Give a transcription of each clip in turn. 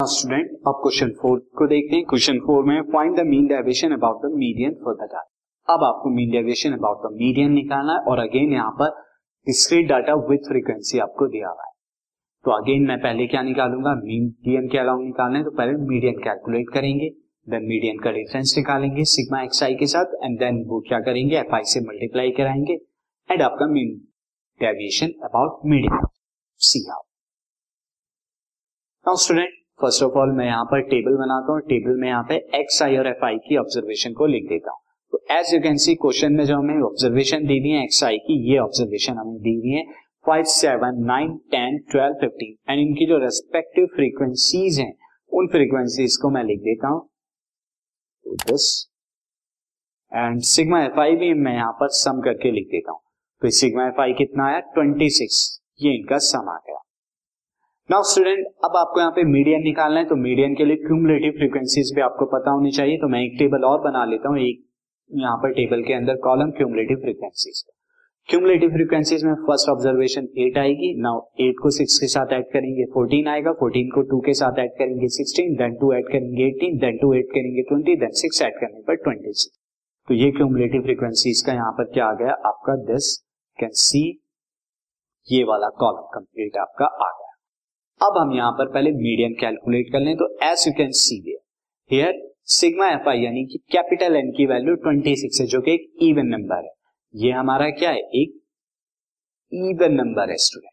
Student अब question four को देखते हैं। क्वेश्चन फोर में find the mean deviation about the median for the data अब आपको mean deviation about the median निकालना है और अगेन यहाँ पर डिस्क्रीट डाटा विथ फ्रीक्वेंसी आपको दिया हुआ है। तो अगेन मैं पहले क्या निकालूँगा? मीडियन के अलाउ निकालना है तो पहले मीडियन कैलकुलेट करेंगे देन मीडियन का डिफरेंस निकालेंगे सिग्मा एक्स आई के साथ एंड देन वो क्या करेंगे? एफ़ आई से मल्टीप्लाई कराएँगे। एंड आपका mean deviation about median see out now student first of all मैं यहाँ पर टेबल बनाता हूँ। टेबल में यहाँ पे एक्स आई और एफ़ आई की ऑब्जर्वेशन को लिख देता हूँ। तो as you can see question में जो हमें ऑब्जर्वेशन दी हुई है एक्स आई की, ये ऑब्जर्वेशन हमें दी हुई है। Five seven nine ten twelve fifteen and इनकी जो रेस्पेक्टिव फ्रीक्वेंसीज हैं, उन फ्रीक्वेंसीज को मैं लिख देता हूँ। This and sigma f i भी मैं यहाँ पर सम करके लिख देता हूँ। तो सिग्मा एफ़ आई कितना आया? ट्वेंटी सिक्स ये इनका सम आ गया। नाउ स्टूडेंट अब आपको यहाँ पे मीडियन निकालना है तो मीडियन के लिए क्यूमुलेटिव फ्रीक्वेंसीज भी आपको पता होनी चाहिए। तो मैं एक टेबल और बना लेता हूँ, एक यहाँ पर टेबल के अंदर column cumulative frequencies cumulative frequencies में फ़र्स्ट ऑब्जर्वेशन एट आएगी नाउ एट को सिक्स के साथ ऐड करेंगे फोर्टीन आएगा फोर्टीन को टू के साथ ऐड करेंगे सिक्सटीन देन टू ऐड करेंगे एटीन देन टू ऐड करेंगे ट्वेंटी देन सिक्स ऐड करने पर ट्वेंटी सिक्स तो ये क्यूमुलेटिव फ्रीक्वेंसीज का यहाँ पर क्या आ गया? आपका दिस कैन सी ये वाला कॉलम कंप्लीट आपका आ गया। अब हम यहाँ पर पहले मीडियम कैलकुलेट कर लें तो as you can see here sigma f i यानी कि कैपिटल एन की वैल्यू 26 है, जो कि एक इवन नंबर है। ये हमारा क्या है? एक इवन नंबर है स्टूडेंट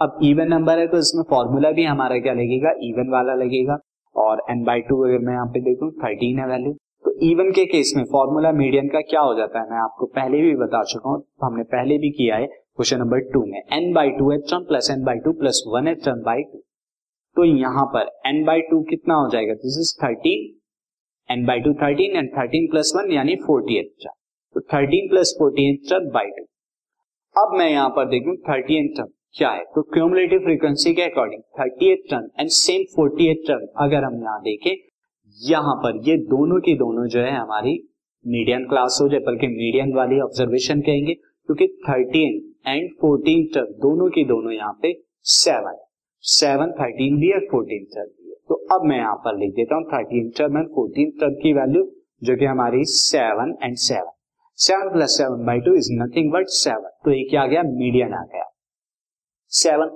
अब इवन नंबर है तो इसमें फॉर्मूला भी हमारा क्या लगेगा? इवन वाला लगेगा। और एन बाई टू अगर मैं यहाँ पे देखूँ थर्टीन है वैल्यू तो इवन के केस में फॉर्मूला मीडियन का क्या हो जाता है? मैं आपको पहले भी बता चुका हूँ, हमने पहले भी किया है। क्वेश्चन नंबर टू में n by two h term plus n by two plus one h term by two तो यहाँ पर एन बाई टू कितना हो जाएगा? This is thirteen n by two thirteen and thirteen plus one यानी forty H तो thirteen plus forty h by two अब मैं यहाँ पर देखूँ थर्टी एच क्या है? तो क्यूमुलेटिव फ्रीक्वेंसी के according thirty eight term and same forty eight term अगर हम यहाँ देखें, यहाँ पर ये दोनों की दोनों जो है हमारी मीडियम क्लास हो जाए, बल्कि मीडियम वाली ऑब्जर्वेशन कहेंगे, क्योंकि थर्टीन एंड फोर्टीन टर्म दोनों की दोनों यहाँ पे सेवन सेवन थर्टीन भी है फोर्टीन टर्म भी है। तो अब मैं यहाँ पर लिख देता हूँ thirteen term and fourteen term की वैल्यू जो कि हमारी seven and seven seven plus seven by two is nothing but seven तो ये क्या आ गया? मीडियन आ गया। सेवन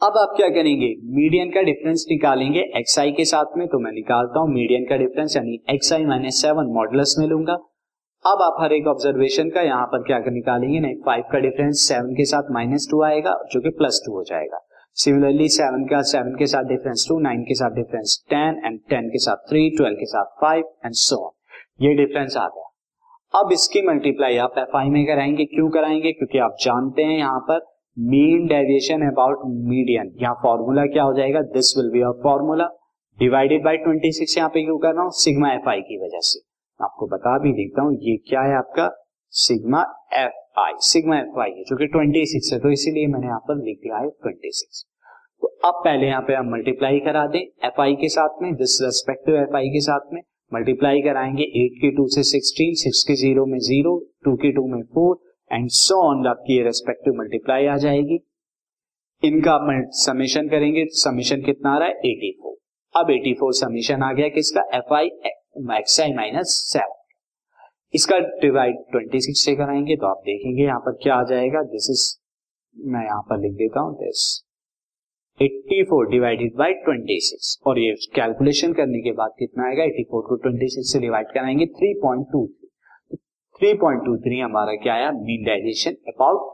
अब आप क्या करेंगे? मीडियन का डिफरेंस निकालेंगे एक्स आई के साथ में तो मैं निकालता हूँ मीडियन का डिफरेंस यानी x i minus seven modulus में लूँगा। अब आप हर एक ऑब्जर्वेशन का यहाँ पर क्या निकालेंगे? नहीं फाइव का डिफरेंस सेवन के साथ माइनस टू आएगा, जो कि प्लस टू हो जाएगा। सिमिलरली सेवन का सेवन के साथ डिफरेंस टू नाइन के साथ डिफरेंस टेन एंड टेन के साथ थ्री ट्वेल्व के साथ फाइव एंड सो ऑन ये डिफरेंस आ गया। अब इसकी मल्टीप्लाई आप एफ़ आई में कराएँगे। क्यों कराएँगे? क्योंकि आप जानते हैं यहाँ पर मीन डेविएशन अबाउट मीडियन यहाँ फॉर्मूला क्या हो जाएगा? This will be a formula divided by twenty six यहाँ पे क्यों कर रहा हूँ? सिग्मा एफ़ आई की वजह से। आपको बता भी देता हूँ, ये क्या है आपका? Sigma f i sigma f i है, जो कि 26 है तो इसीलिए मैंने यहाँ पर लिख दिया है 26 तो अब पहले यहाँ पे हम मल्टीप्लाई करा दें एफ़ आई के साथ में दिस रेस्पेक्टिव एफ़ आई के साथ में मल्टीप्लाई कराएँगे एट की टू से सिक्सटीन सिक्स के ज़ीरो में ज़ीरो टू के टू में फोर एंड सो ऑन आपकी रेस्पेक्टिव मल्टीप्लाई आ जाएगी। इनका समीशन करेंगे समीशन कितना आ रहा है? एटी फोर अब एटी फोर समीशन आ गया किसका? F i x i minus seven इसका डिवाइड ट्वेंटी सिक्स से कराएँगे तो आप देखेंगे यहाँ पर क्या आ जाएगा। दिस इज़ मैं यहाँ पर लिख देता हूँ दिस 84 डिवाइडेड बाय 26 और ये कैलकुलेशन करने के बाद कितना आएगा? 84 को 26 से डिवाइड कराएँगे 3.23 3.23 हमारा क्या आया? Mean digestion about